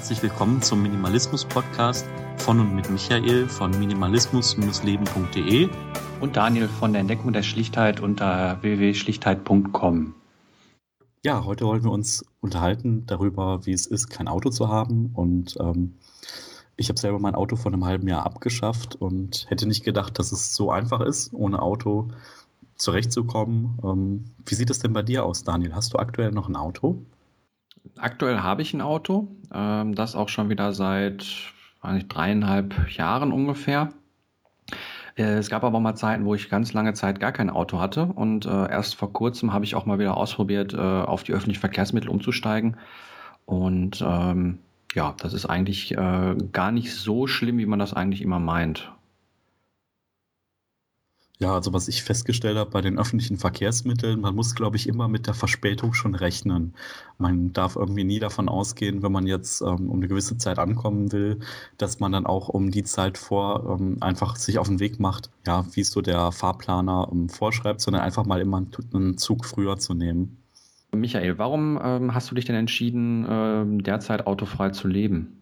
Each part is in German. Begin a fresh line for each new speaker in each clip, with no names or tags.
herzlich willkommen zum Minimalismus-Podcast von und mit Michael von minimalismus-leben.de
und Daniel von der Entdeckung der Schlichtheit unter www.schlichtheit.com.
Ja, heute wollen wir uns unterhalten darüber, wie es ist, kein Auto zu haben. Und ähm, ich habe selber mein Auto vor einem halben Jahr abgeschafft und hätte nicht gedacht, dass es so einfach ist, ohne Auto zurechtzukommen. Ähm, wie sieht es denn bei dir aus, Daniel? Hast du aktuell noch ein Auto?
Aktuell habe ich ein Auto, ähm, das auch schon wieder seit weiß dreieinhalb Jahren ungefähr. Äh, es gab aber mal Zeiten, wo ich ganz lange Zeit gar kein Auto hatte und äh, erst vor kurzem habe ich auch mal wieder ausprobiert, äh, auf die öffentlichen Verkehrsmittel umzusteigen. Und ähm, ja, das ist eigentlich äh, gar nicht so schlimm, wie man das eigentlich immer meint.
Ja, also was ich festgestellt habe bei den öffentlichen Verkehrsmitteln, man muss, glaube ich, immer mit der Verspätung schon rechnen. Man darf irgendwie nie davon ausgehen, wenn man jetzt ähm, um eine gewisse Zeit ankommen will, dass man dann auch um die Zeit vor ähm, einfach sich auf den Weg macht, ja, wie es so der Fahrplaner ähm, vorschreibt, sondern einfach mal immer einen Zug früher zu nehmen.
Michael, warum ähm, hast du dich denn entschieden, ähm, derzeit autofrei zu leben?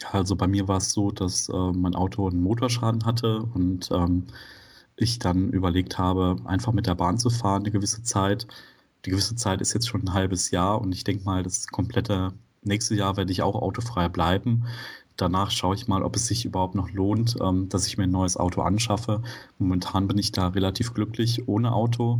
Ja, also bei mir war es so, dass äh, mein Auto einen Motorschaden hatte und ähm, ich dann überlegt habe, einfach mit der Bahn zu fahren, eine gewisse Zeit. Die gewisse Zeit ist jetzt schon ein halbes Jahr und ich denke mal, das komplette nächste Jahr werde ich auch autofrei bleiben. Danach schaue ich mal, ob es sich überhaupt noch lohnt, ähm, dass ich mir ein neues Auto anschaffe. Momentan bin ich da relativ glücklich ohne Auto.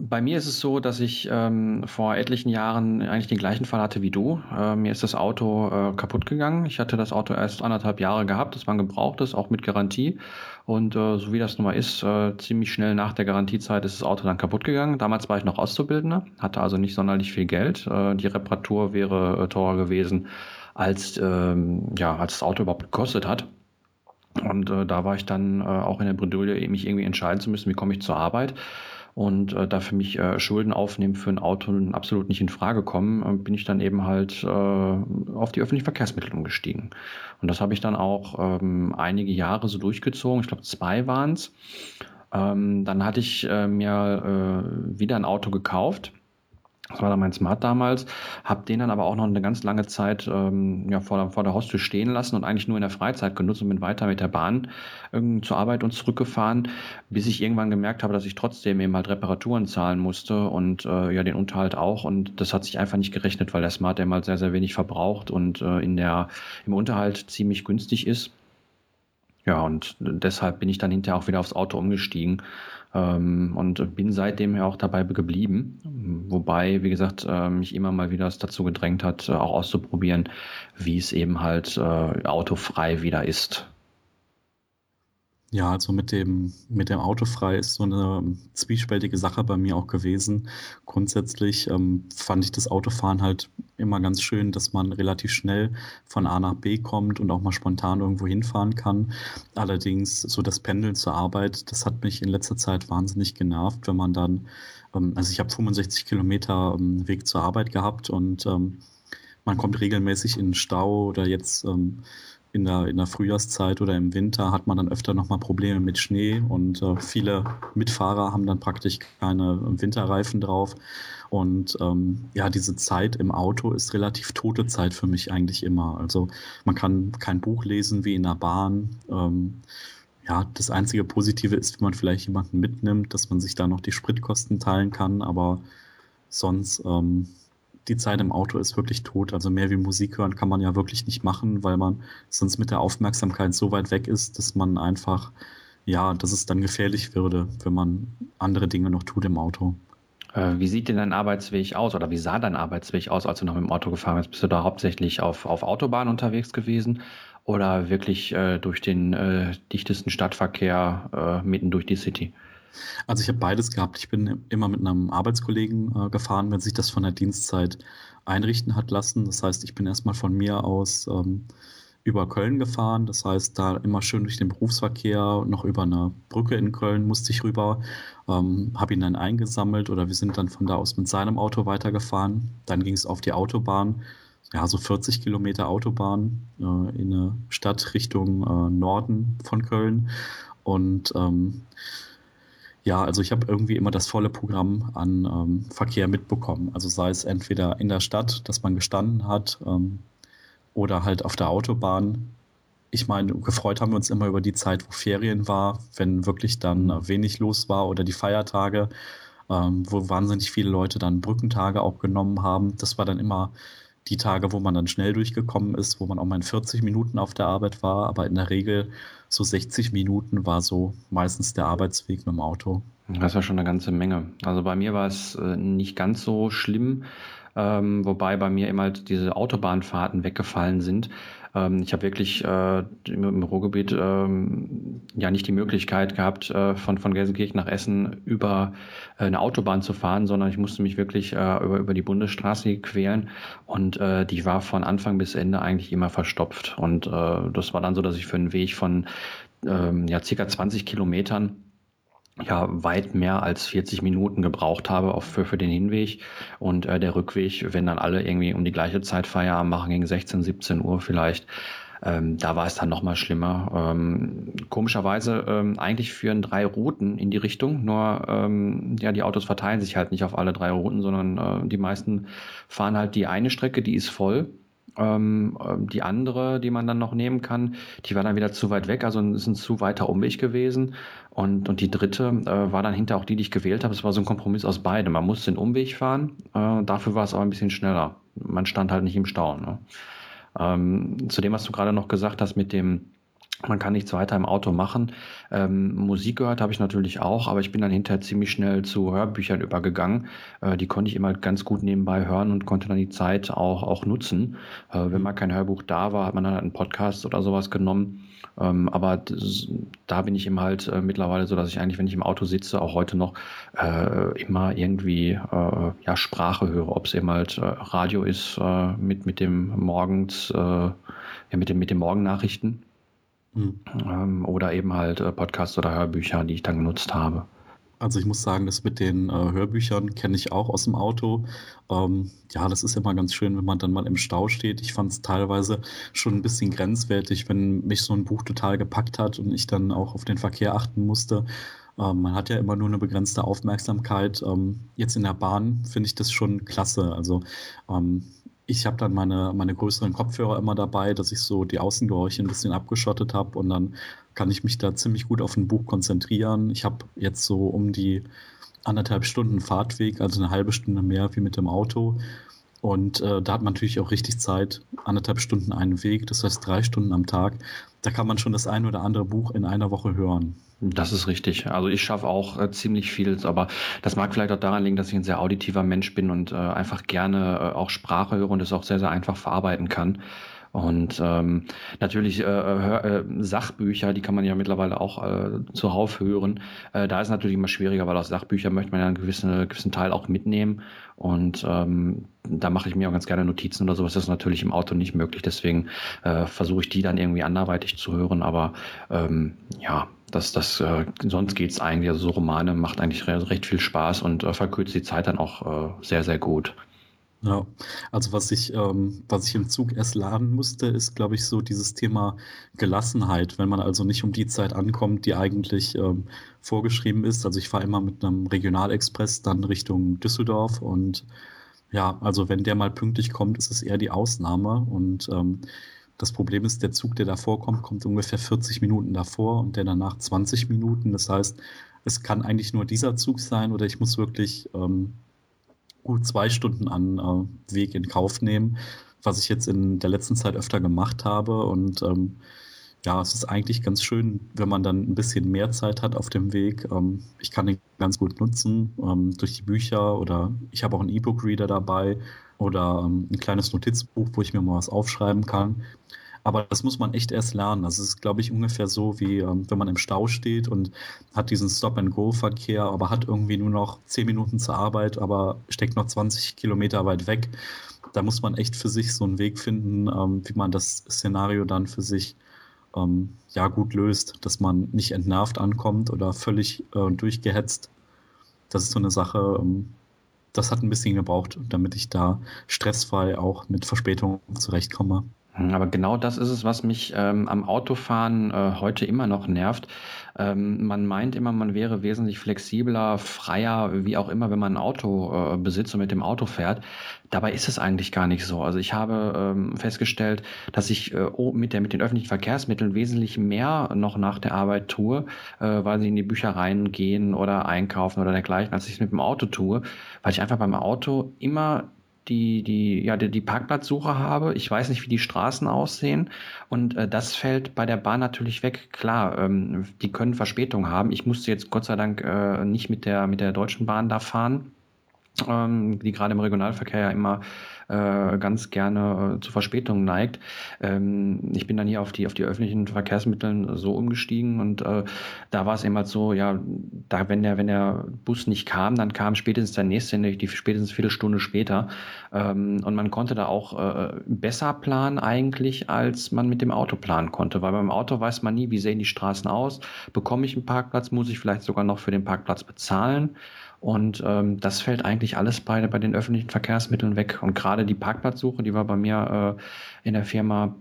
Bei mir ist es so, dass ich ähm, vor etlichen Jahren eigentlich den gleichen Fall hatte wie du. Äh, mir ist das Auto äh, kaputt gegangen. Ich hatte das Auto erst anderthalb Jahre gehabt. Das war ein gebrauchtes, auch mit Garantie. Und äh, so wie das nun mal ist, äh, ziemlich schnell nach der Garantiezeit ist das Auto dann kaputt gegangen. Damals war ich noch Auszubildender, hatte also nicht sonderlich viel Geld. Äh, die Reparatur wäre äh, teurer gewesen, als, ähm, ja, als das Auto überhaupt gekostet hat. Und äh, da war ich dann äh, auch in der Bredouille, mich irgendwie entscheiden zu müssen, wie komme ich zur Arbeit. Und äh, da für mich äh, Schulden aufnehmen für ein Auto absolut nicht in Frage kommen, äh, bin ich dann eben halt äh, auf die öffentlichen Verkehrsmittel umgestiegen. Und das habe ich dann auch ähm, einige Jahre so durchgezogen. Ich glaube, zwei waren es. Ähm, dann hatte ich äh, mir äh, wieder ein Auto gekauft das war dann mein Smart damals. Hab den dann aber auch noch eine ganz lange Zeit ähm, ja, vor, der, vor der Haustür stehen lassen und eigentlich nur in der Freizeit genutzt und bin weiter mit der Bahn ähm, zur Arbeit und zurückgefahren, bis ich irgendwann gemerkt habe, dass ich trotzdem eben halt Reparaturen zahlen musste und äh, ja den Unterhalt auch. Und das hat sich einfach nicht gerechnet, weil der Smart eben halt sehr, sehr wenig verbraucht und äh, in der, im Unterhalt ziemlich günstig ist. Ja, und deshalb bin ich dann hinterher auch wieder aufs Auto umgestiegen ähm, und bin seitdem ja auch dabei geblieben. Wobei, wie gesagt, äh, mich immer mal wieder dazu gedrängt hat, äh, auch auszuprobieren, wie es eben halt äh, autofrei wieder ist.
Ja, also mit dem, mit dem Autofrei ist so eine zwiespältige Sache bei mir auch gewesen. Grundsätzlich ähm, fand ich das Autofahren halt immer ganz schön, dass man relativ schnell von A nach B kommt und auch mal spontan irgendwo hinfahren kann. Allerdings so das Pendeln zur Arbeit, das hat mich in letzter Zeit wahnsinnig genervt, wenn man dann, ähm, also ich habe 65 Kilometer ähm, Weg zur Arbeit gehabt und ähm, man kommt regelmäßig in den Stau oder jetzt ähm, in der, in der Frühjahrszeit oder im Winter hat man dann öfter nochmal Probleme mit Schnee und äh, viele Mitfahrer haben dann praktisch keine Winterreifen drauf. Und ähm, ja, diese Zeit im Auto ist relativ tote Zeit für mich eigentlich immer. Also man kann kein Buch lesen wie in der Bahn. Ähm, ja, das einzige Positive ist, wenn man vielleicht jemanden mitnimmt, dass man sich da noch die Spritkosten teilen kann, aber sonst ähm, die Zeit im Auto ist wirklich tot. Also mehr wie Musik hören kann man ja wirklich nicht machen, weil man sonst mit der Aufmerksamkeit so weit weg ist, dass man einfach, ja, dass es dann gefährlich würde, wenn man andere Dinge noch tut im Auto.
Äh, wie sieht denn dein Arbeitsweg aus oder wie sah dein Arbeitsweg aus, als du noch mit dem Auto gefahren bist? Bist du da hauptsächlich auf, auf Autobahn unterwegs gewesen oder wirklich äh, durch den äh, dichtesten Stadtverkehr äh, mitten durch die City?
Also ich habe beides gehabt. Ich bin immer mit einem Arbeitskollegen äh, gefahren, wenn sich das von der Dienstzeit einrichten hat lassen. Das heißt, ich bin erstmal von mir aus ähm, über Köln gefahren. Das heißt, da immer schön durch den Berufsverkehr, noch über eine Brücke in Köln musste ich rüber, ähm, habe ihn dann eingesammelt oder wir sind dann von da aus mit seinem Auto weitergefahren. Dann ging es auf die Autobahn, ja, so 40 Kilometer Autobahn äh, in eine Stadt Richtung äh, Norden von Köln. Und ähm, ja, also ich habe irgendwie immer das volle Programm an ähm, Verkehr mitbekommen. Also sei es entweder in der Stadt, dass man gestanden hat, ähm, oder halt auf der Autobahn. Ich meine, gefreut haben wir uns immer über die Zeit, wo Ferien war, wenn wirklich dann wenig los war oder die Feiertage, ähm, wo wahnsinnig viele Leute dann Brückentage auch genommen haben. Das war dann immer die Tage, wo man dann schnell durchgekommen ist, wo man auch mal in 40 Minuten auf der Arbeit war, aber in der Regel so 60 Minuten war so meistens der Arbeitsweg mit dem Auto.
Das war schon eine ganze Menge. Also bei mir war es äh, nicht ganz so schlimm, ähm, wobei bei mir immer diese Autobahnfahrten weggefallen sind. Ähm, ich habe wirklich äh, im, im Ruhrgebiet ähm, ja nicht die Möglichkeit gehabt, äh, von, von Gelsenkirchen nach Essen über äh, eine Autobahn zu fahren, sondern ich musste mich wirklich äh, über, über die Bundesstraße quälen und äh, die war von Anfang bis Ende eigentlich immer verstopft. Und äh, das war dann so, dass ich für einen Weg von ähm, ja, circa 20 Kilometern ja weit mehr als 40 Minuten gebraucht habe auch für, für den Hinweg und äh, der Rückweg, wenn dann alle irgendwie um die gleiche Zeit Feierabend machen, gegen 16, 17 Uhr vielleicht, ähm, da war es dann nochmal schlimmer. Ähm, komischerweise ähm, eigentlich führen drei Routen in die Richtung, nur ähm, ja, die Autos verteilen sich halt nicht auf alle drei Routen, sondern äh, die meisten fahren halt die eine Strecke, die ist voll ähm, ähm, die andere, die man dann noch nehmen kann, die war dann wieder zu weit weg, also ist ein zu weiter Umweg gewesen. Und, und die dritte äh, war dann hinter auch die, die ich gewählt habe. Es war so ein Kompromiss aus beidem. Man musste den Umweg fahren, äh, dafür war es aber ein bisschen schneller. Man stand halt nicht im Stau. Ne? Ähm, zu dem, was du gerade noch gesagt hast mit dem man kann nichts weiter im Auto machen. Ähm, Musik gehört habe ich natürlich auch, aber ich bin dann hinterher ziemlich schnell zu Hörbüchern übergegangen. Äh, die konnte ich immer ganz gut nebenbei hören und konnte dann die Zeit auch, auch nutzen. Äh, wenn mal kein Hörbuch da war, hat man dann halt einen Podcast oder sowas genommen. Ähm, aber das, da bin ich eben halt äh, mittlerweile so, dass ich eigentlich, wenn ich im Auto sitze, auch heute noch äh, immer irgendwie äh, ja, Sprache höre, ob es eben halt äh, Radio ist mit, mit dem morgens, ja, mit, dem, mit den Morgennachrichten Mhm. Ähm, oder eben halt äh, Podcasts oder Hörbücher, die ich dann genutzt habe.
Also ich muss sagen, das mit den äh, Hörbüchern kenne ich auch aus dem Auto. Ähm, ja, das ist immer ganz schön, wenn man dann mal im Stau steht. Ich fand es teilweise schon ein bisschen grenzwertig, wenn mich so ein Buch total gepackt hat und ich dann auch auf den Verkehr achten musste. Ähm, man hat ja immer nur eine begrenzte Aufmerksamkeit. Ähm, jetzt in der Bahn finde ich das schon klasse. Also ähm, ich habe dann meine, meine größeren Kopfhörer immer dabei, dass ich so die Außengeräusche ein bisschen abgeschottet habe und dann kann ich mich da ziemlich gut auf ein Buch konzentrieren. Ich habe jetzt so um die anderthalb Stunden Fahrtweg, also eine halbe Stunde mehr wie mit dem Auto. Und äh, da hat man natürlich auch richtig Zeit, anderthalb Stunden einen Weg, das heißt drei Stunden am Tag. Da kann man schon das ein oder andere Buch in einer Woche hören.
Das ist richtig. Also ich schaffe auch äh, ziemlich viel, aber das mag vielleicht auch daran liegen, dass ich ein sehr auditiver Mensch bin und äh, einfach gerne äh, auch Sprache höre und es auch sehr, sehr einfach verarbeiten kann. Und ähm, natürlich äh, Hör, äh, Sachbücher, die kann man ja mittlerweile auch äh, zuhauf hören. Äh, da ist natürlich immer schwieriger, weil aus Sachbüchern möchte man ja einen gewissen, gewissen Teil auch mitnehmen. Und ähm, da mache ich mir auch ganz gerne Notizen oder sowas. Das ist natürlich im Auto nicht möglich. Deswegen äh, versuche ich die dann irgendwie anderweitig zu hören. Aber ähm, ja, das, das, äh, sonst geht's eigentlich. Also so Romane macht eigentlich recht viel Spaß und äh, verkürzt die Zeit dann auch äh, sehr, sehr gut.
Ja, also was ich, ähm, was ich im Zug erst lernen musste, ist, glaube ich, so dieses Thema Gelassenheit, wenn man also nicht um die Zeit ankommt, die eigentlich ähm, vorgeschrieben ist. Also ich fahre immer mit einem Regionalexpress dann Richtung Düsseldorf und ja, also wenn der mal pünktlich kommt, ist es eher die Ausnahme und ähm, das Problem ist, der Zug, der davor kommt, kommt ungefähr 40 Minuten davor und der danach 20 Minuten. Das heißt, es kann eigentlich nur dieser Zug sein oder ich muss wirklich ähm, gut zwei Stunden an äh, Weg in Kauf nehmen, was ich jetzt in der letzten Zeit öfter gemacht habe. Und ähm, ja, es ist eigentlich ganz schön, wenn man dann ein bisschen mehr Zeit hat auf dem Weg. Ähm, ich kann den ganz gut nutzen ähm, durch die Bücher oder ich habe auch einen E-Book-Reader dabei oder ähm, ein kleines Notizbuch, wo ich mir mal was aufschreiben kann. Aber das muss man echt erst lernen. Das ist, glaube ich, ungefähr so, wie ähm, wenn man im Stau steht und hat diesen Stop-and-Go-Verkehr, aber hat irgendwie nur noch zehn Minuten zur Arbeit, aber steckt noch 20 Kilometer weit weg. Da muss man echt für sich so einen Weg finden, ähm, wie man das Szenario dann für sich ähm, ja gut löst, dass man nicht entnervt ankommt oder völlig äh, durchgehetzt. Das ist so eine Sache, ähm, das hat ein bisschen gebraucht, damit ich da stressfrei auch mit Verspätung zurechtkomme.
Hm, aber genau das ist es, was mich ähm, am Autofahren äh, heute immer noch nervt. Ähm, man meint immer, man wäre wesentlich flexibler, freier, wie auch immer, wenn man ein Auto äh, besitzt und mit dem Auto fährt. Dabei ist es eigentlich gar nicht so. Also ich habe ähm, festgestellt, dass ich äh, mit, der, mit den öffentlichen Verkehrsmitteln wesentlich mehr noch nach der Arbeit tue, äh, weil sie in die Büchereien gehen oder einkaufen oder dergleichen, als ich es mit dem Auto tue, weil ich einfach beim Auto immer die, die, ja, die, die Parkplatzsuche habe. Ich weiß nicht, wie die Straßen aussehen. Und äh, das fällt bei der Bahn natürlich weg. Klar, ähm, die können Verspätung haben. Ich musste jetzt Gott sei Dank äh, nicht mit der, mit der Deutschen Bahn da fahren, ähm, die gerade im Regionalverkehr ja immer äh, ganz gerne äh, zu Verspätungen neigt. Ähm, ich bin dann hier auf die, auf die öffentlichen Verkehrsmittel so umgestiegen und äh, da war es immer so, ja, da, wenn der, wenn der Bus nicht kam, dann kam spätestens der nächste, die spätestens viele Stunden später. Ähm, und man konnte da auch äh, besser planen eigentlich, als man mit dem Auto planen konnte, weil beim Auto weiß man nie, wie sehen die Straßen aus, bekomme ich einen Parkplatz, muss ich vielleicht sogar noch für den Parkplatz bezahlen. Und ähm, das fällt eigentlich alles bei, bei den öffentlichen Verkehrsmitteln weg. Und gerade die Parkplatzsuche, die war bei mir äh, in der Firma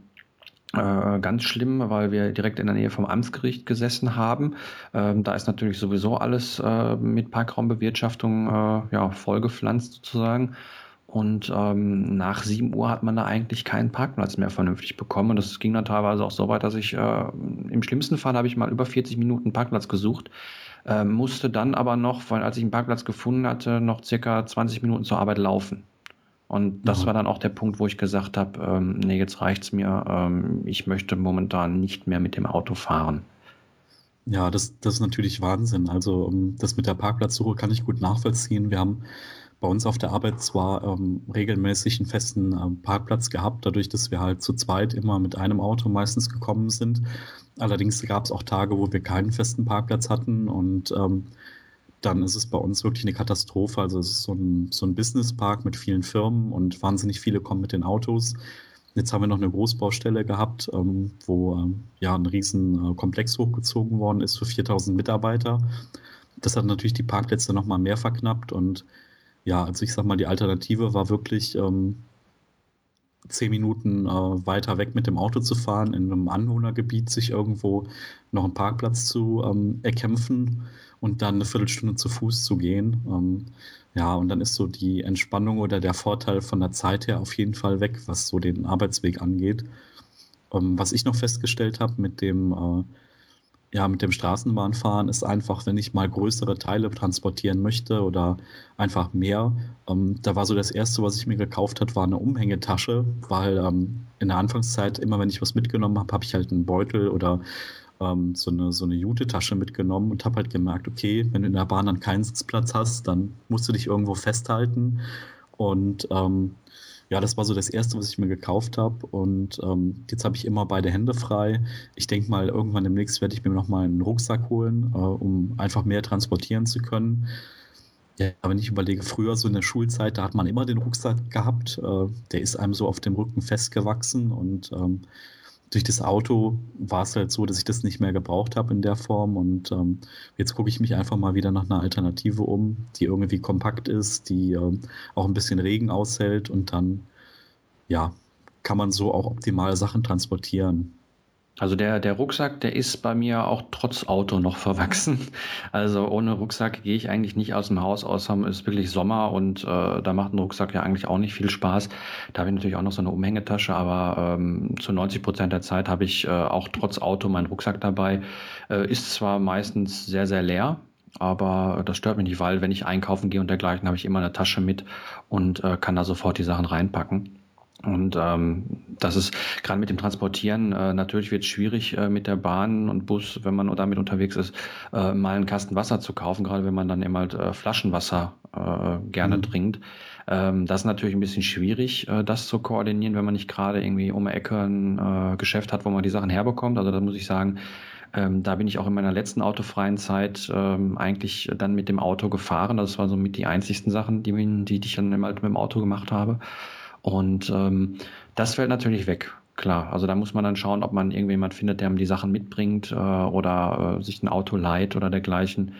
äh, ganz schlimm, weil wir direkt in der Nähe vom Amtsgericht gesessen haben. Ähm, da ist natürlich sowieso alles äh, mit Parkraumbewirtschaftung äh, ja, vollgepflanzt sozusagen. Und ähm, nach 7 Uhr hat man da eigentlich keinen Parkplatz mehr vernünftig bekommen. Und das ging dann teilweise auch so weit, dass ich äh, im schlimmsten Fall habe ich mal über 40 Minuten Parkplatz gesucht äh, musste dann aber noch, weil als ich einen Parkplatz gefunden hatte, noch circa 20 Minuten zur Arbeit laufen. Und das ja. war dann auch der Punkt, wo ich gesagt habe, ähm, nee, jetzt reicht's mir. Ähm, ich möchte momentan nicht mehr mit dem Auto fahren.
Ja, das, das ist natürlich Wahnsinn. Also das mit der Parkplatzsuche kann ich gut nachvollziehen. Wir haben bei uns auf der Arbeit zwar ähm, regelmäßig einen festen ähm, Parkplatz gehabt, dadurch, dass wir halt zu zweit immer mit einem Auto meistens gekommen sind. Allerdings gab es auch Tage, wo wir keinen festen Parkplatz hatten und ähm, dann ist es bei uns wirklich eine Katastrophe. Also es ist so ein, so ein Businesspark mit vielen Firmen und wahnsinnig viele kommen mit den Autos. Jetzt haben wir noch eine Großbaustelle gehabt, ähm, wo ähm, ja ein riesen äh, Komplex hochgezogen worden ist für 4000 Mitarbeiter. Das hat natürlich die Parkplätze nochmal mehr verknappt und ja, also ich sag mal, die Alternative war wirklich ähm, zehn Minuten äh, weiter weg mit dem Auto zu fahren, in einem Anwohnergebiet sich irgendwo noch einen Parkplatz zu ähm, erkämpfen und dann eine Viertelstunde zu Fuß zu gehen. Ähm, ja, und dann ist so die Entspannung oder der Vorteil von der Zeit her auf jeden Fall weg, was so den Arbeitsweg angeht. Ähm, was ich noch festgestellt habe mit dem äh, ja, mit dem Straßenbahnfahren ist einfach, wenn ich mal größere Teile transportieren möchte oder einfach mehr. Ähm, da war so das Erste, was ich mir gekauft habe, war eine Umhängetasche, weil ähm, in der Anfangszeit immer, wenn ich was mitgenommen habe, habe ich halt einen Beutel oder ähm, so eine, so eine Jute-Tasche mitgenommen und habe halt gemerkt, okay, wenn du in der Bahn dann keinen Sitzplatz hast, dann musst du dich irgendwo festhalten und ähm, ja, das war so das Erste, was ich mir gekauft habe. Und ähm, jetzt habe ich immer beide Hände frei. Ich denke mal, irgendwann demnächst werde ich mir nochmal einen Rucksack holen, äh, um einfach mehr transportieren zu können. Ja, wenn ich überlege, früher so in der Schulzeit, da hat man immer den Rucksack gehabt. Äh, der ist einem so auf dem Rücken festgewachsen und ähm, durch das Auto war es halt so, dass ich das nicht mehr gebraucht habe in der Form. Und ähm, jetzt gucke ich mich einfach mal wieder nach einer Alternative um, die irgendwie kompakt ist, die ähm, auch ein bisschen Regen aushält und dann, ja, kann man so auch optimal Sachen transportieren.
Also der, der Rucksack, der ist bei mir auch trotz Auto noch verwachsen. Also ohne Rucksack gehe ich eigentlich nicht aus dem Haus, außer es ist wirklich Sommer und äh, da macht ein Rucksack ja eigentlich auch nicht viel Spaß. Da habe ich natürlich auch noch so eine Umhängetasche, aber ähm, zu 90 Prozent der Zeit habe ich äh, auch trotz Auto meinen Rucksack dabei. Äh, ist zwar meistens sehr, sehr leer, aber das stört mich nicht, weil wenn ich einkaufen gehe und dergleichen, habe ich immer eine Tasche mit und äh, kann da sofort die Sachen reinpacken. Und ähm, das ist gerade mit dem Transportieren, äh, natürlich wird es schwierig äh, mit der Bahn und Bus, wenn man damit unterwegs ist, äh, mal einen Kasten Wasser zu kaufen, gerade wenn man dann immer halt, äh, Flaschenwasser äh, gerne mhm. trinkt. Ähm, das ist natürlich ein bisschen schwierig, äh, das zu koordinieren, wenn man nicht gerade irgendwie um Ecke ein äh, Geschäft hat, wo man die Sachen herbekommt. Also da muss ich sagen, ähm, da bin ich auch in meiner letzten autofreien Zeit ähm, eigentlich dann mit dem Auto gefahren. Das war so mit die einzigsten Sachen, die, die, die ich dann halt mit dem Auto gemacht habe. Und ähm, das fällt natürlich weg. Klar, also da muss man dann schauen, ob man irgendjemand findet, der ihm die Sachen mitbringt äh, oder äh, sich ein Auto leiht oder dergleichen.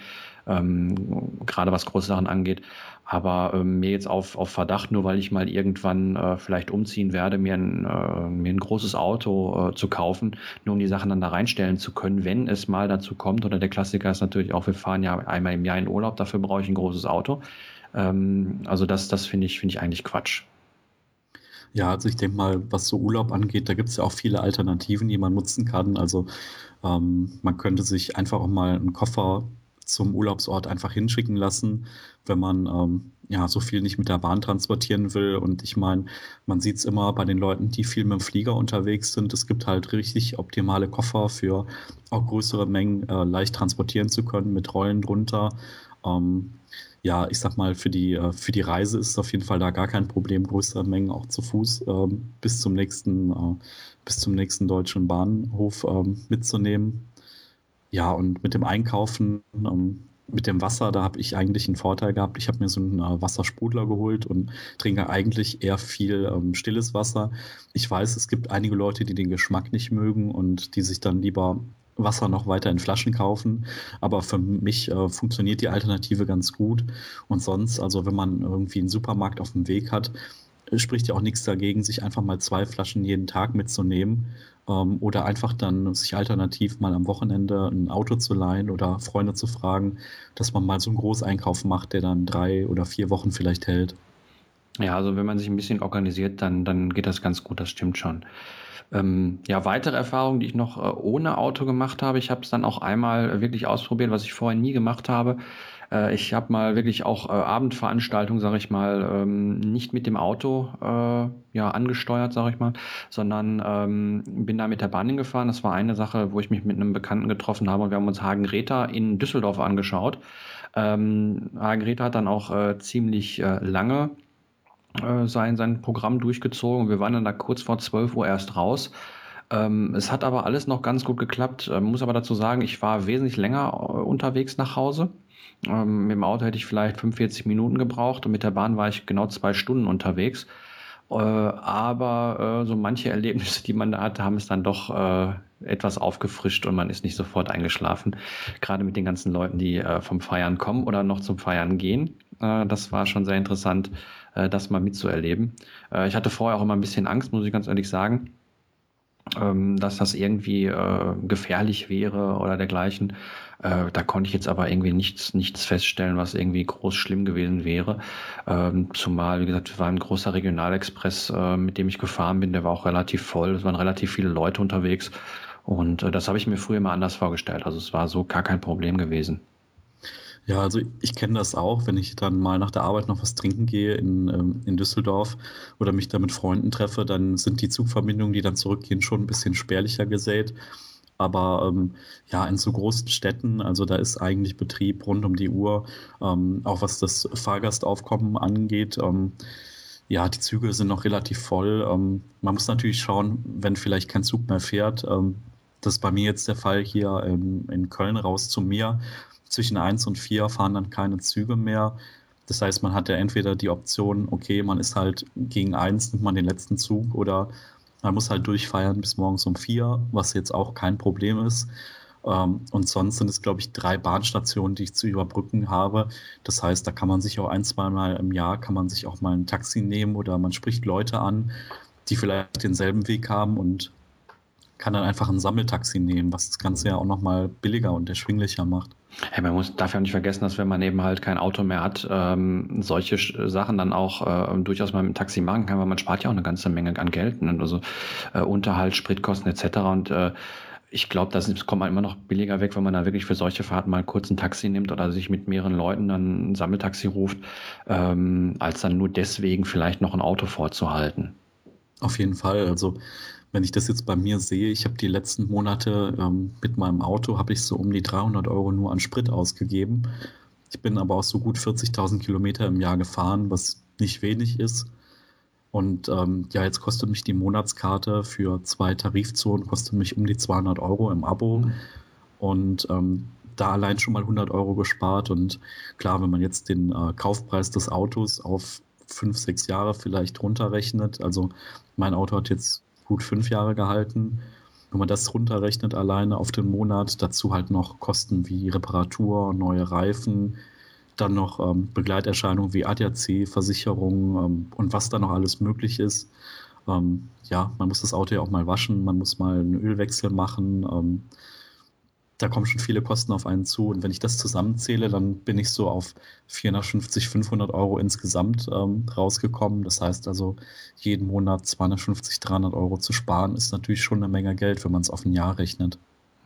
ähm, gerade was große Sachen angeht. Aber ähm, mir jetzt auf, auf Verdacht, nur weil ich mal irgendwann äh, vielleicht umziehen werde, mir ein, äh, mir ein großes Auto äh, zu kaufen, nur um die Sachen dann da reinstellen zu können, wenn es mal dazu kommt. Oder der Klassiker ist natürlich auch, wir fahren ja einmal im Jahr in Urlaub, dafür brauche ich ein großes Auto. Ähm, also das, das finde ich, finde ich eigentlich Quatsch.
Ja, also ich denke mal, was so Urlaub angeht, da gibt es ja auch viele Alternativen, die man nutzen kann. Also ähm, man könnte sich einfach auch mal einen Koffer zum Urlaubsort einfach hinschicken lassen, wenn man ähm, ja so viel nicht mit der Bahn transportieren will. Und ich meine, man sieht es immer bei den Leuten, die viel mit dem Flieger unterwegs sind. Es gibt halt richtig optimale Koffer für auch größere Mengen äh, leicht transportieren zu können mit Rollen drunter. Ähm, ja, ich sag mal, für die, äh, für die Reise ist es auf jeden Fall da gar kein Problem, größere Mengen auch zu Fuß äh, bis zum nächsten, äh, bis zum nächsten deutschen Bahnhof ähm, mitzunehmen. Ja, und mit dem Einkaufen, ähm, mit dem Wasser, da habe ich eigentlich einen Vorteil gehabt. Ich habe mir so einen äh, Wassersprudler geholt und trinke eigentlich eher viel ähm, stilles Wasser. Ich weiß, es gibt einige Leute, die den Geschmack nicht mögen und die sich dann lieber Wasser noch weiter in Flaschen kaufen. Aber für mich äh, funktioniert die Alternative ganz gut. Und sonst, also wenn man irgendwie einen Supermarkt auf dem Weg hat, spricht ja auch nichts dagegen, sich einfach mal zwei Flaschen jeden Tag mitzunehmen ähm, oder einfach dann sich alternativ mal am Wochenende ein Auto zu leihen oder Freunde zu fragen, dass man mal so einen Großeinkauf macht, der dann drei oder vier Wochen vielleicht hält.
Ja, also wenn man sich ein bisschen organisiert, dann, dann geht das ganz gut, das stimmt schon. Ähm, ja, weitere Erfahrungen, die ich noch äh, ohne Auto gemacht habe. Ich habe es dann auch einmal wirklich ausprobiert, was ich vorher nie gemacht habe. Äh, ich habe mal wirklich auch äh, Abendveranstaltungen, sage ich mal, ähm, nicht mit dem Auto äh, ja angesteuert, sage ich mal, sondern ähm, bin da mit der Bahn hingefahren. Das war eine Sache, wo ich mich mit einem Bekannten getroffen habe und wir haben uns Hagen-Reta in Düsseldorf angeschaut. Ähm, Hagen-Reta hat dann auch äh, ziemlich äh, lange äh, sein, sein Programm durchgezogen. Wir waren dann da kurz vor 12 Uhr erst raus. Ähm, es hat aber alles noch ganz gut geklappt. Ähm, muss aber dazu sagen, ich war wesentlich länger äh, unterwegs nach Hause. Ähm, mit dem Auto hätte ich vielleicht 45 Minuten gebraucht und mit der Bahn war ich genau zwei Stunden unterwegs. Äh, aber äh, so manche Erlebnisse, die man da hatte, haben es dann doch äh, etwas aufgefrischt und man ist nicht sofort eingeschlafen. Gerade mit den ganzen Leuten, die äh, vom Feiern kommen oder noch zum Feiern gehen. Das war schon sehr interessant äh, das mal mitzuerleben. Äh, ich hatte vorher auch immer ein bisschen Angst, muss ich ganz ehrlich sagen, ähm, dass das irgendwie äh, gefährlich wäre oder dergleichen. Äh, da konnte ich jetzt aber irgendwie nichts, nichts feststellen, was irgendwie groß schlimm gewesen wäre. Ähm, zumal, wie gesagt, war ein großer Regionalexpress, äh, mit dem ich gefahren bin, der war auch relativ voll. Es waren relativ viele Leute unterwegs. Und äh, das habe ich mir früher mal anders vorgestellt. Also es war so gar kein Problem gewesen.
Ja, also ich kenne das auch, wenn ich dann mal nach der Arbeit noch was trinken gehe in, ähm, in Düsseldorf oder mich da mit Freunden treffe, dann sind die Zugverbindungen, die dann zurückgehen, schon ein bisschen spärlicher gesät. Aber ähm, ja, in so großen Städten, also da ist eigentlich Betrieb rund um die Uhr, ähm, auch was das Fahrgastaufkommen angeht. Ähm, ja, die Züge sind noch relativ voll. Ähm, man muss natürlich schauen, wenn vielleicht kein Zug mehr fährt. Das ist bei mir jetzt der Fall hier in Köln raus zu mir zwischen 1 und 4 fahren dann keine Züge mehr. Das heißt, man hat ja entweder die Option, okay, man ist halt gegen 1, nimmt man den letzten Zug oder man muss halt durchfeiern bis morgens um 4, was jetzt auch kein Problem ist. Ähm, und sonst sind es, glaube ich, drei Bahnstationen, die ich zu überbrücken habe. Das heißt, da kann man sich auch ein, zwei Mal im Jahr, kann man sich auch mal ein Taxi nehmen oder man spricht Leute an, die vielleicht denselben Weg haben und kann dann einfach ein Sammeltaxi nehmen, was das Ganze ja auch nochmal billiger und erschwinglicher macht.
Hey, man muss, darf ja nicht vergessen, dass wenn man eben halt kein Auto mehr hat, ähm, solche Sachen dann auch äh, durchaus mal dem Taxi machen kann, weil man spart ja auch eine ganze Menge an Geld. Ne? Also äh, Unterhalt, Spritkosten etc. Und äh, ich glaube, das kommt man immer noch billiger weg, wenn man da wirklich für solche Fahrten mal kurz ein Taxi nimmt oder sich mit mehreren Leuten dann ein Sammeltaxi ruft, ähm, als dann nur deswegen vielleicht noch ein Auto vorzuhalten.
Auf jeden Fall. Also wenn ich das jetzt bei mir sehe, ich habe die letzten Monate ähm, mit meinem Auto, habe ich so um die 300 Euro nur an Sprit ausgegeben. Ich bin aber auch so gut 40.000 Kilometer im Jahr gefahren, was nicht wenig ist. Und ähm, ja, jetzt kostet mich die Monatskarte für zwei Tarifzonen, kostet mich um die 200 Euro im Abo. Mhm. Und ähm, da allein schon mal 100 Euro gespart. Und klar, wenn man jetzt den äh, Kaufpreis des Autos auf fünf, sechs Jahre vielleicht runterrechnet, also mein Auto hat jetzt gut fünf Jahre gehalten. wenn man das runterrechnet alleine auf den Monat, dazu halt noch Kosten wie Reparatur, neue Reifen, dann noch ähm, Begleiterscheinungen wie ADAC, Versicherung ähm, und was da noch alles möglich ist. Ähm, ja, man muss das Auto ja auch mal waschen, man muss mal einen Ölwechsel machen. Da kommen schon viele Kosten auf einen zu. Und wenn ich das zusammenzähle, dann bin ich so auf 450, 500 Euro insgesamt ähm, rausgekommen. Das heißt also, jeden Monat 250, 300 Euro zu sparen, ist natürlich schon eine Menge Geld, wenn man es auf ein Jahr rechnet.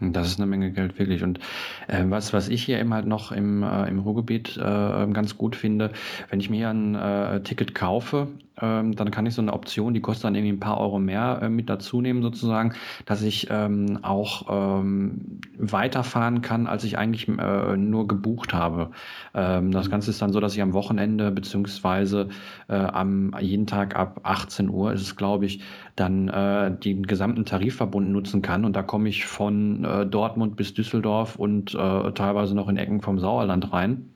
Das ist eine Menge Geld, wirklich. Und äh, was, was ich hier eben halt noch im, äh, im Ruhrgebiet äh, ganz gut finde, wenn ich mir ein äh, Ticket kaufe, ähm, dann kann ich so eine Option, die kostet dann irgendwie ein paar Euro mehr äh, mit dazu nehmen sozusagen, dass ich ähm, auch ähm, weiterfahren kann, als ich eigentlich äh, nur gebucht habe. Ähm, das Ganze ist dann so, dass ich am Wochenende beziehungsweise äh, am jeden Tag ab 18 Uhr ist es, glaube ich, dann äh, den gesamten Tarifverbund nutzen kann und da komme ich von äh, Dortmund bis Düsseldorf und äh, teilweise noch in Ecken vom Sauerland rein.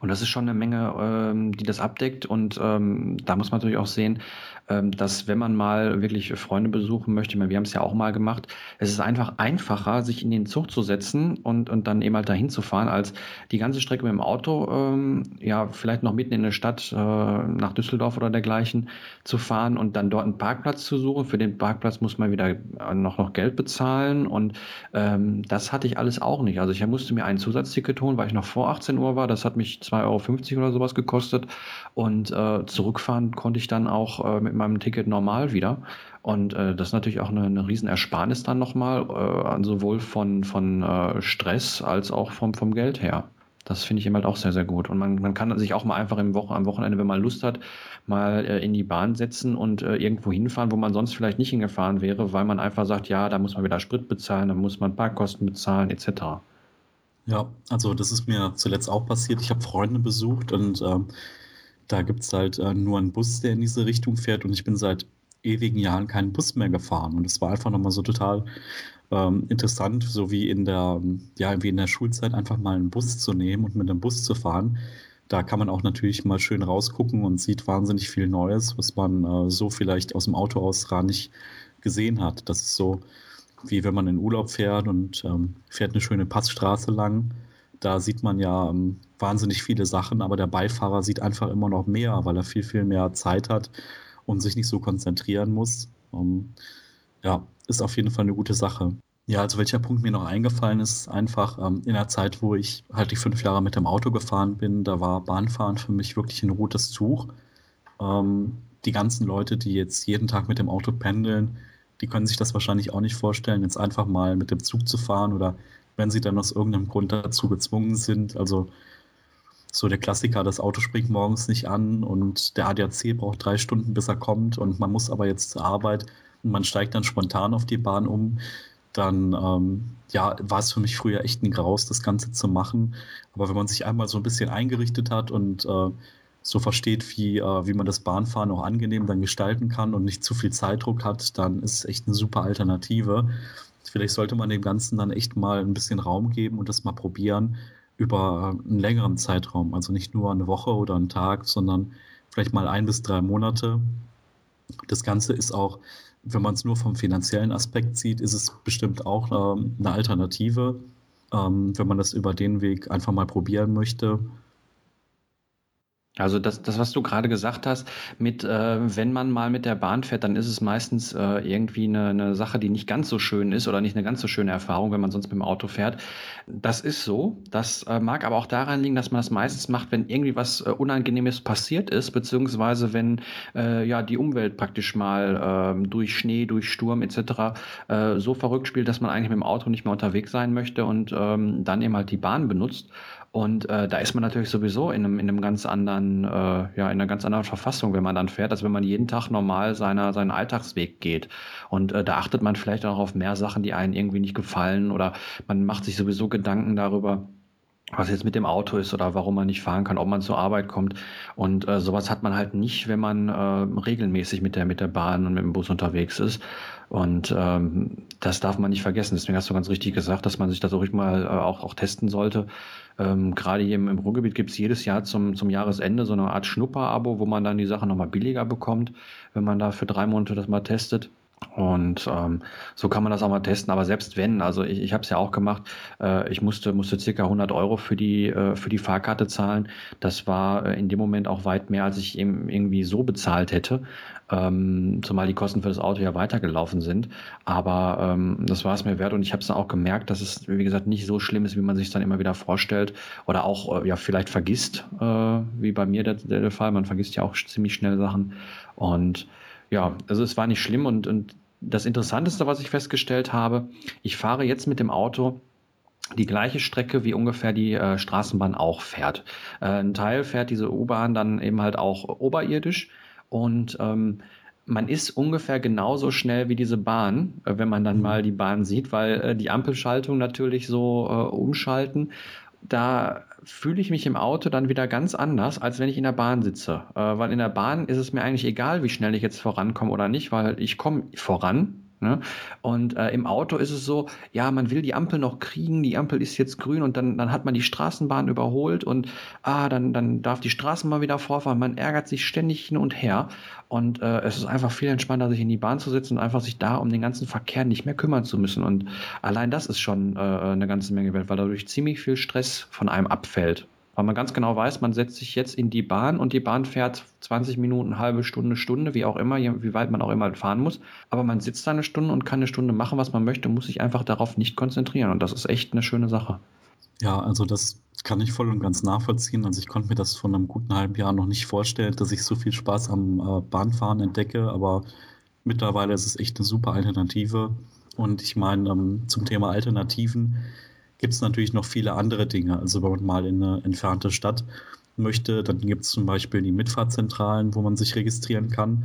Und das ist schon eine Menge, ähm, die das abdeckt. Und ähm, da muss man natürlich auch sehen, dass wenn man mal wirklich Freunde besuchen möchte, wir haben es ja auch mal gemacht, es ist einfach einfacher, sich in den Zug zu setzen und, und dann eben halt dahin zu fahren, als die ganze Strecke mit dem Auto, ähm, ja, vielleicht noch mitten in der Stadt äh, nach Düsseldorf oder dergleichen zu fahren und dann dort einen Parkplatz zu suchen. Für den Parkplatz muss man wieder noch, noch Geld bezahlen und ähm, das hatte ich alles auch nicht. Also ich musste mir ein Zusatzticket holen, weil ich noch vor 18 Uhr war. Das hat mich 2,50 Euro oder sowas gekostet und äh, zurückfahren konnte ich dann auch äh, mit meinem Ticket normal wieder. Und äh, das ist natürlich auch eine, eine Riesenersparnis dann nochmal, äh, sowohl von, von äh, Stress als auch vom, vom Geld her. Das finde ich eben halt auch sehr, sehr gut. Und man, man kann sich auch mal einfach im Wochen, am Wochenende, wenn man Lust hat, mal äh, in die Bahn setzen und äh, irgendwo hinfahren, wo man sonst vielleicht nicht hingefahren wäre, weil man einfach sagt, ja, da muss man wieder Sprit bezahlen, da muss man Parkkosten bezahlen, etc.
Ja, also das ist mir zuletzt auch passiert. Ich habe Freunde besucht und ähm, da gibt es halt äh, nur einen Bus, der in diese Richtung fährt und ich bin seit ewigen Jahren keinen Bus mehr gefahren. Und es war einfach nochmal so total ähm, interessant, so wie in der, ja, wie in der Schulzeit einfach mal einen Bus zu nehmen und mit dem Bus zu fahren. Da kann man auch natürlich mal schön rausgucken und sieht wahnsinnig viel Neues, was man äh, so vielleicht aus dem Auto aus gar nicht gesehen hat. Das ist so, wie wenn man in Urlaub fährt und ähm, fährt eine schöne Passstraße lang da sieht man ja ähm, wahnsinnig viele Sachen, aber der Beifahrer sieht einfach immer noch mehr, weil er viel, viel mehr Zeit hat und sich nicht so konzentrieren muss. Ähm, ja, ist auf jeden Fall eine gute Sache. Ja, also welcher Punkt mir noch eingefallen ist, einfach ähm, in der Zeit, wo ich halt die fünf Jahre mit dem Auto gefahren bin, da war Bahnfahren für mich wirklich ein rotes Tuch. Ähm, die ganzen Leute, die jetzt jeden Tag mit dem Auto pendeln, die können sich das wahrscheinlich auch nicht vorstellen, jetzt einfach mal mit dem Zug zu fahren oder wenn sie dann aus irgendeinem Grund dazu gezwungen sind. Also so der Klassiker, das Auto springt morgens nicht an und der ADAC braucht drei Stunden, bis er kommt und man muss aber jetzt zur Arbeit und man steigt dann spontan auf die Bahn um, dann ähm, ja, war es für mich früher echt ein Graus, das Ganze zu machen. Aber wenn man sich einmal so ein bisschen eingerichtet hat und äh, so versteht, wie, äh, wie man das Bahnfahren auch angenehm dann gestalten kann und nicht zu viel Zeitdruck hat, dann ist es echt eine super Alternative. Vielleicht sollte man dem Ganzen dann echt mal ein bisschen Raum geben und das mal probieren über einen längeren Zeitraum. Also nicht nur eine Woche oder einen Tag, sondern vielleicht mal ein bis drei Monate. Das Ganze ist auch, wenn man es nur vom finanziellen Aspekt sieht, ist es bestimmt auch ähm, eine Alternative, ähm, wenn man das über den Weg einfach mal probieren möchte.
Also das, das, was du gerade gesagt hast, mit äh, wenn man mal mit der Bahn fährt, dann ist es meistens äh, irgendwie eine, eine Sache, die nicht ganz so schön ist oder nicht eine ganz so schöne Erfahrung, wenn man sonst mit dem Auto fährt. Das ist so. Das äh, mag aber auch daran liegen, dass man das meistens macht, wenn irgendwie was äh, Unangenehmes passiert ist, beziehungsweise wenn äh, ja die Umwelt praktisch mal äh, durch Schnee, durch Sturm etc. Äh, so verrückt spielt, dass man eigentlich mit dem Auto nicht mehr unterwegs sein möchte und ähm, dann eben halt die Bahn benutzt. Und äh, da ist man natürlich sowieso in einem, in einem ganz anderen, äh, ja, in einer ganz anderen Verfassung, wenn man dann fährt, als wenn man jeden Tag normal seiner, seinen Alltagsweg geht. Und äh, da achtet man vielleicht auch auf mehr Sachen, die einen irgendwie nicht gefallen oder man macht sich sowieso Gedanken darüber, was jetzt mit dem Auto ist oder warum man nicht fahren kann, ob man zur Arbeit kommt. Und äh, sowas hat man halt nicht, wenn man äh, regelmäßig mit der, mit der Bahn und mit dem Bus unterwegs ist. Und ähm, das darf man nicht vergessen. Deswegen hast du ganz richtig gesagt, dass man sich das auch mal äh, auch, auch testen sollte. Ähm, Gerade hier im, Ruhrgebiet gibt es jedes Jahr zum, zum Jahresende so eine Art Schnupper-Abo, wo man dann die Sache nochmal billiger bekommt, wenn man da für drei Monate das mal testet. Und ähm, so kann man das auch mal testen. Aber selbst wenn, also ich, ich habe es ja auch gemacht, äh, ich musste, musste circa 100 Euro für die, äh, für die Fahrkarte zahlen. Das war äh, in dem Moment auch weit mehr, als ich eben irgendwie so bezahlt hätte. Ähm, zumal die Kosten für das Auto ja weitergelaufen sind. Aber ähm, das war es mir wert und ich habe es dann auch gemerkt, dass es, wie gesagt, nicht so schlimm ist, wie man sich dann immer wieder vorstellt oder auch äh, ja vielleicht vergisst, äh, wie bei mir der, der, Fall. Man vergisst ja auch ziemlich schnell Sachen. Und ja, also es war nicht schlimm und, und das Interessanteste, was ich festgestellt habe, ich fahre jetzt mit dem Auto die gleiche Strecke, wie ungefähr die äh, Straßenbahn auch fährt. Äh, ein Teil fährt diese U-Bahn dann eben halt auch oberirdisch und ähm, man ist ungefähr genauso schnell wie diese Bahn, äh, wenn man dann mhm. mal die Bahn sieht, weil äh, die Ampelschaltung natürlich so äh, umschalten. Da fühle ich mich im Auto dann wieder ganz anders, als wenn ich in der Bahn sitze. Äh, weil in der Bahn ist es mir eigentlich egal, wie schnell ich jetzt vorankomme oder nicht, weil ich komme voran. Ne? Und äh, im Auto ist es so, ja, man will die Ampel noch kriegen, die Ampel ist jetzt grün und dann, dann hat man die Straßenbahn überholt und ah, dann, dann darf die Straßenbahn wieder vorfahren. Man ärgert sich ständig hin und her. Und äh, es ist einfach viel entspannter, sich in die Bahn zu setzen und einfach sich da um den ganzen Verkehr nicht mehr kümmern zu müssen. Und allein das ist schon äh, eine ganze Menge wert, weil dadurch ziemlich viel Stress von einem abfällt weil man ganz genau weiß, man setzt sich jetzt in die Bahn und die Bahn fährt 20 Minuten, halbe Stunde, Stunde, wie auch immer, wie weit man auch immer fahren muss. Aber man sitzt da eine Stunde und kann eine Stunde machen, was man möchte, muss sich einfach darauf nicht konzentrieren. Und das ist echt eine schöne Sache.
Ja, also das kann ich voll und ganz nachvollziehen. Also ich konnte mir das von einem guten halben Jahr noch nicht vorstellen, dass ich so viel Spaß am äh, Bahnfahren entdecke, aber mittlerweile ist es echt eine super Alternative. Und ich meine, ähm, zum Thema Alternativen, gibt es natürlich noch viele andere Dinge. Also wenn man mal in eine entfernte Stadt möchte, dann gibt es zum Beispiel die Mitfahrzentralen, wo man sich registrieren kann.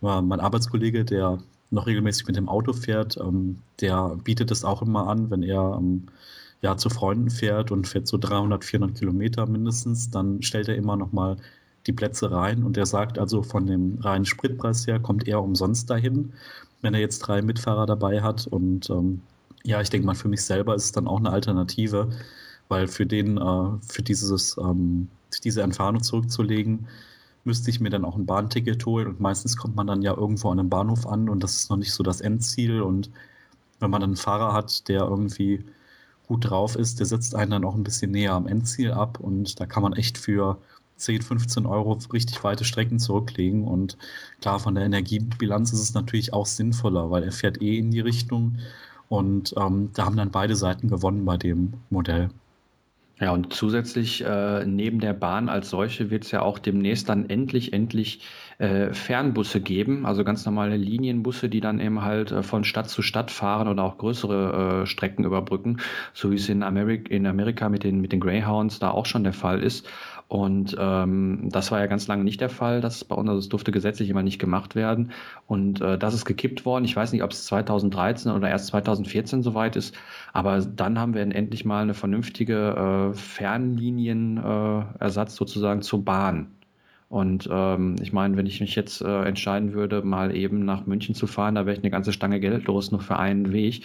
Mein Arbeitskollege, der noch regelmäßig mit dem Auto fährt, ähm, der bietet es auch immer an, wenn er ähm, ja, zu Freunden fährt und fährt so 300, 400 Kilometer mindestens, dann stellt er immer noch mal die Plätze rein und er sagt also von dem reinen Spritpreis her kommt er umsonst dahin, wenn er jetzt drei Mitfahrer dabei hat und ähm, ja, ich denke mal, für mich selber ist es dann auch eine Alternative, weil für den, äh, für dieses, ähm, diese Entfernung zurückzulegen, müsste ich mir dann auch ein Bahnticket holen. Und meistens kommt man dann ja irgendwo an einem Bahnhof an und das ist noch nicht so das Endziel. Und wenn man dann einen Fahrer hat, der irgendwie gut drauf ist, der setzt einen dann auch ein bisschen näher am Endziel ab. Und da kann man echt für 10, 15 Euro richtig weite Strecken zurücklegen. Und klar, von der Energiebilanz ist es natürlich auch sinnvoller, weil er fährt eh in die Richtung und ähm, da haben dann beide Seiten gewonnen bei dem Modell.
Ja, und zusätzlich äh, neben der Bahn als solche wird es ja auch demnächst dann endlich, endlich äh, Fernbusse geben, also ganz normale Linienbusse, die dann eben halt äh, von Stadt zu Stadt fahren oder auch größere äh, Strecken überbrücken, so wie es in, Amerik in Amerika mit den, mit den Greyhounds da auch schon der Fall ist. Und ähm, das war ja ganz lange nicht der Fall. Das bei uns, also es durfte gesetzlich immer nicht gemacht werden. Und äh, das ist gekippt worden. Ich weiß nicht, ob es 2013 oder erst 2014 soweit ist. Aber dann haben wir endlich mal eine vernünftige äh, Fernlinienersatz äh, sozusagen zur Bahn. Und ähm, ich meine, wenn ich mich jetzt äh, entscheiden würde, mal eben nach München zu fahren, da wäre ich eine ganze Stange Geld los, nur für einen Weg.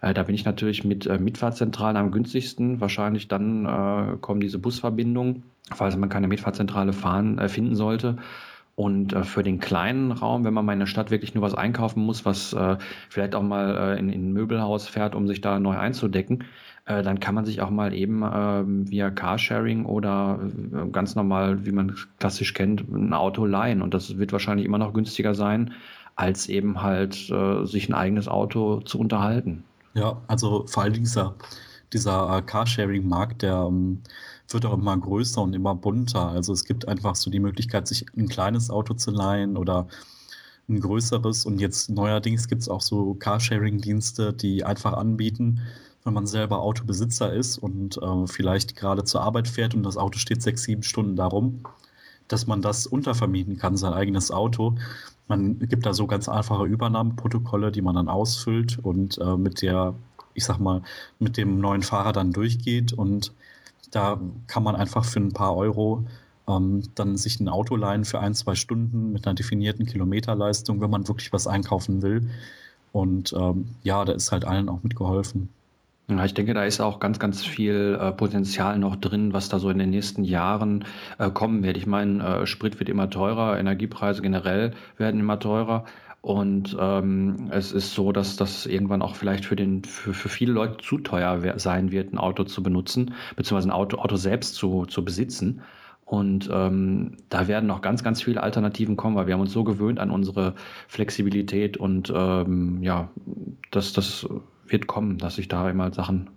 Äh, da bin ich natürlich mit äh, Mitfahrzentralen am günstigsten. Wahrscheinlich dann äh, kommen diese Busverbindungen, falls man keine Mitfahrzentrale fahren, äh, finden sollte. Und äh, für den kleinen Raum, wenn man mal in der Stadt wirklich nur was einkaufen muss, was äh, vielleicht auch mal in, in ein Möbelhaus fährt, um sich da neu einzudecken, dann kann man sich auch mal eben äh, via Carsharing oder äh, ganz normal, wie man klassisch kennt, ein Auto leihen. Und das wird wahrscheinlich immer noch günstiger sein, als eben halt äh, sich ein eigenes Auto zu unterhalten.
Ja, also vor allem dieser, dieser äh, Carsharing-Markt, der ähm, wird auch immer größer und immer bunter. Also es gibt einfach so die Möglichkeit, sich ein kleines Auto zu leihen oder ein größeres. Und jetzt neuerdings gibt es auch so Carsharing-Dienste, die einfach anbieten, wenn man selber Autobesitzer ist und äh, vielleicht gerade zur Arbeit fährt und das Auto steht sechs, sieben Stunden darum, dass man das untervermieten kann, sein eigenes Auto. Man gibt da so ganz einfache Übernahmeprotokolle, die man dann ausfüllt und äh, mit der, ich sag mal, mit dem neuen Fahrer dann durchgeht. Und da kann man einfach für ein paar Euro ähm, dann sich ein Auto leihen für ein, zwei Stunden mit einer definierten Kilometerleistung, wenn man wirklich was einkaufen will. Und ähm, ja, da ist halt allen auch mitgeholfen.
Ja, ich denke, da ist auch ganz, ganz viel äh, Potenzial noch drin, was da so in den nächsten Jahren äh, kommen wird. Ich meine, äh, Sprit wird immer teurer, Energiepreise generell werden immer teurer. Und ähm, es ist so, dass das irgendwann auch vielleicht für, den, für, für viele Leute zu teuer sein wird, ein Auto zu benutzen, beziehungsweise ein Auto, Auto selbst zu, zu besitzen. Und ähm, da werden noch ganz, ganz viele Alternativen kommen, weil wir haben uns so gewöhnt an unsere Flexibilität und ähm, ja, das, das wird kommen, dass sich da immer Sachen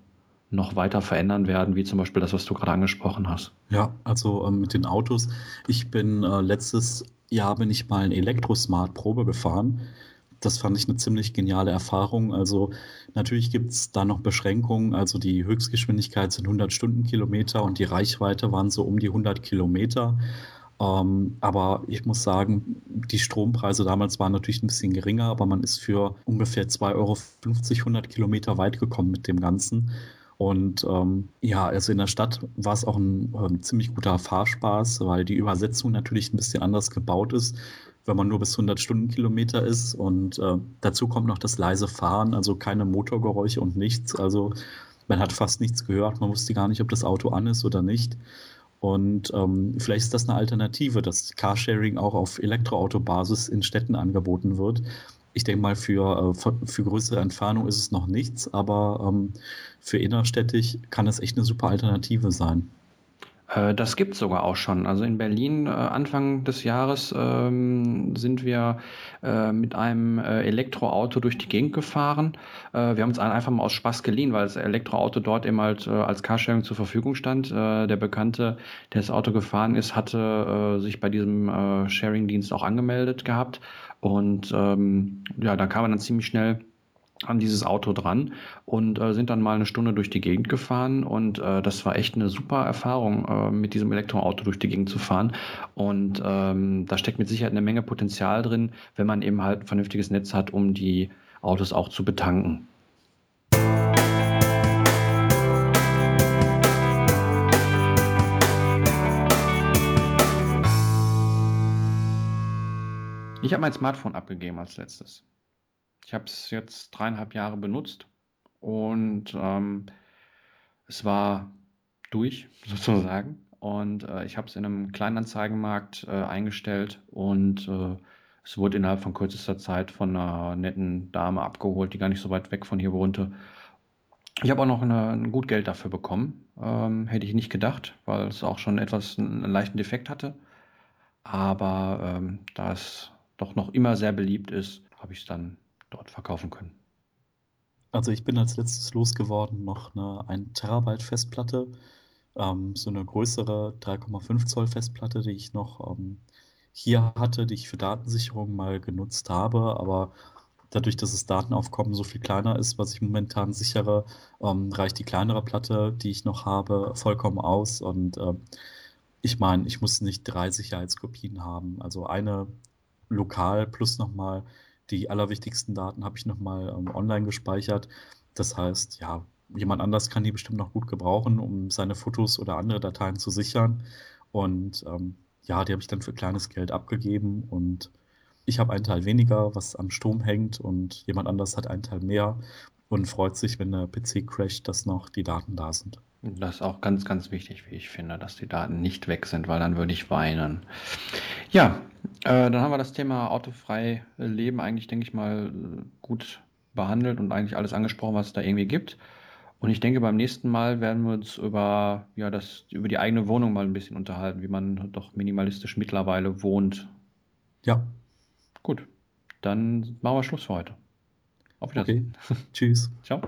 noch weiter verändern werden, wie zum Beispiel das, was du gerade angesprochen hast.
Ja, also ähm, mit den Autos. Ich bin äh, letztes Jahr bin ich mal ein Elektrosmart Probe gefahren das fand ich eine ziemlich geniale Erfahrung. Also natürlich gibt es da noch Beschränkungen. Also die Höchstgeschwindigkeit sind 100 Stundenkilometer und die Reichweite waren so um die 100 Kilometer. Ähm, aber ich muss sagen, die Strompreise damals waren natürlich ein bisschen geringer, aber man ist für ungefähr 2,50 Euro 100 Kilometer weit gekommen mit dem Ganzen. Und ähm, ja, also in der Stadt war es auch ein, ähm, ziemlich guter Fahrspaß, weil die Übersetzung natürlich ein bisschen anders gebaut ist wenn man nur bis 100 Stundenkilometer ist. Und äh, dazu kommt noch das leise Fahren, also keine Motorgeräusche und nichts. Also man hat fast nichts gehört. Man wusste gar nicht, ob das Auto an ist oder nicht. Und ähm, vielleicht ist das eine Alternative, dass Carsharing auch auf Elektroautobasis in Städten angeboten wird. Ich denke mal, für, äh, für größere Entfernung ist es noch nichts, aber ähm, für innerstädtisch kann es echt eine super Alternative sein.
Äh, das gibt es sogar auch schon. Also in Berlin äh, Anfang des Jahres ähm, sind wir äh, mit einem Elektroauto durch die Gegend gefahren. Wir haben uns einfach mal aus Spaß geliehen, weil das Elektroauto dort eben halt als Carsharing zur Verfügung stand. der Bekannte, der das Auto gefahren ist, hatte sich bei diesem Sharing-Dienst auch angemeldet gehabt. Und ähm, ja, da kam man dann ziemlich schnell an dieses Auto dran und äh, sind dann mal eine Stunde durch die Gegend gefahren und äh, das war echt eine super Erfahrung, äh, mit diesem Elektroauto durch die Gegend zu fahren und ähm, da steckt mit Sicherheit eine Menge Potenzial drin, wenn man eben halt ein vernünftiges Netz hat, um die Autos auch zu betanken. Ich habe mein Smartphone abgegeben als letztes. Ich habe es jetzt dreieinhalb Jahre benutzt und ähm, es war durch sozusagen. Und äh, ich habe es in einem Kleinanzeigenmarkt äh, eingestellt und äh, es wurde innerhalb von kürzester Zeit von einer netten Dame abgeholt, die gar nicht so weit weg von hier wohnte. Ich habe auch noch eine, ein gut Geld dafür bekommen. Ähm, hätte ich nicht gedacht, weil es auch schon etwas einen leichten Defekt hatte. Aber ähm, da es doch noch immer sehr beliebt ist, habe ich es dann dort verkaufen können.
Also ich bin als letztes losgeworden noch eine 1 Terabyte Festplatte, ähm, so eine größere 3,5 Zoll Festplatte, die ich noch ähm, hier hatte, die ich für Datensicherung mal genutzt habe, aber dadurch, dass das Datenaufkommen so viel kleiner ist, was ich momentan sichere, ähm, reicht die kleinere Platte, die ich noch habe, vollkommen aus. Und äh, ich meine, ich muss nicht drei Sicherheitskopien haben, also eine lokal plus nochmal die allerwichtigsten Daten habe ich nochmal ähm, online gespeichert. Das heißt, ja, jemand anders kann die bestimmt noch gut gebrauchen, um seine Fotos oder andere Dateien zu sichern. Und ähm, ja, die habe ich dann für kleines Geld abgegeben und ich habe einen Teil weniger, was am Strom hängt und jemand anders hat einen Teil mehr und freut sich, wenn der PC crasht, dass noch die Daten da sind.
Das ist auch ganz, ganz wichtig, wie ich finde, dass die Daten nicht weg sind, weil dann würde ich weinen. Ja, äh, dann haben wir das Thema autofrei leben eigentlich, denke ich mal, gut behandelt und eigentlich alles angesprochen, was es da irgendwie gibt. Und ich denke, beim nächsten Mal werden wir uns über, ja, das, über die eigene Wohnung mal ein bisschen unterhalten, wie man doch minimalistisch mittlerweile wohnt.
Ja.
Gut, dann machen wir Schluss für heute.
Auf Wiedersehen. Okay. Tschüss.
Ciao.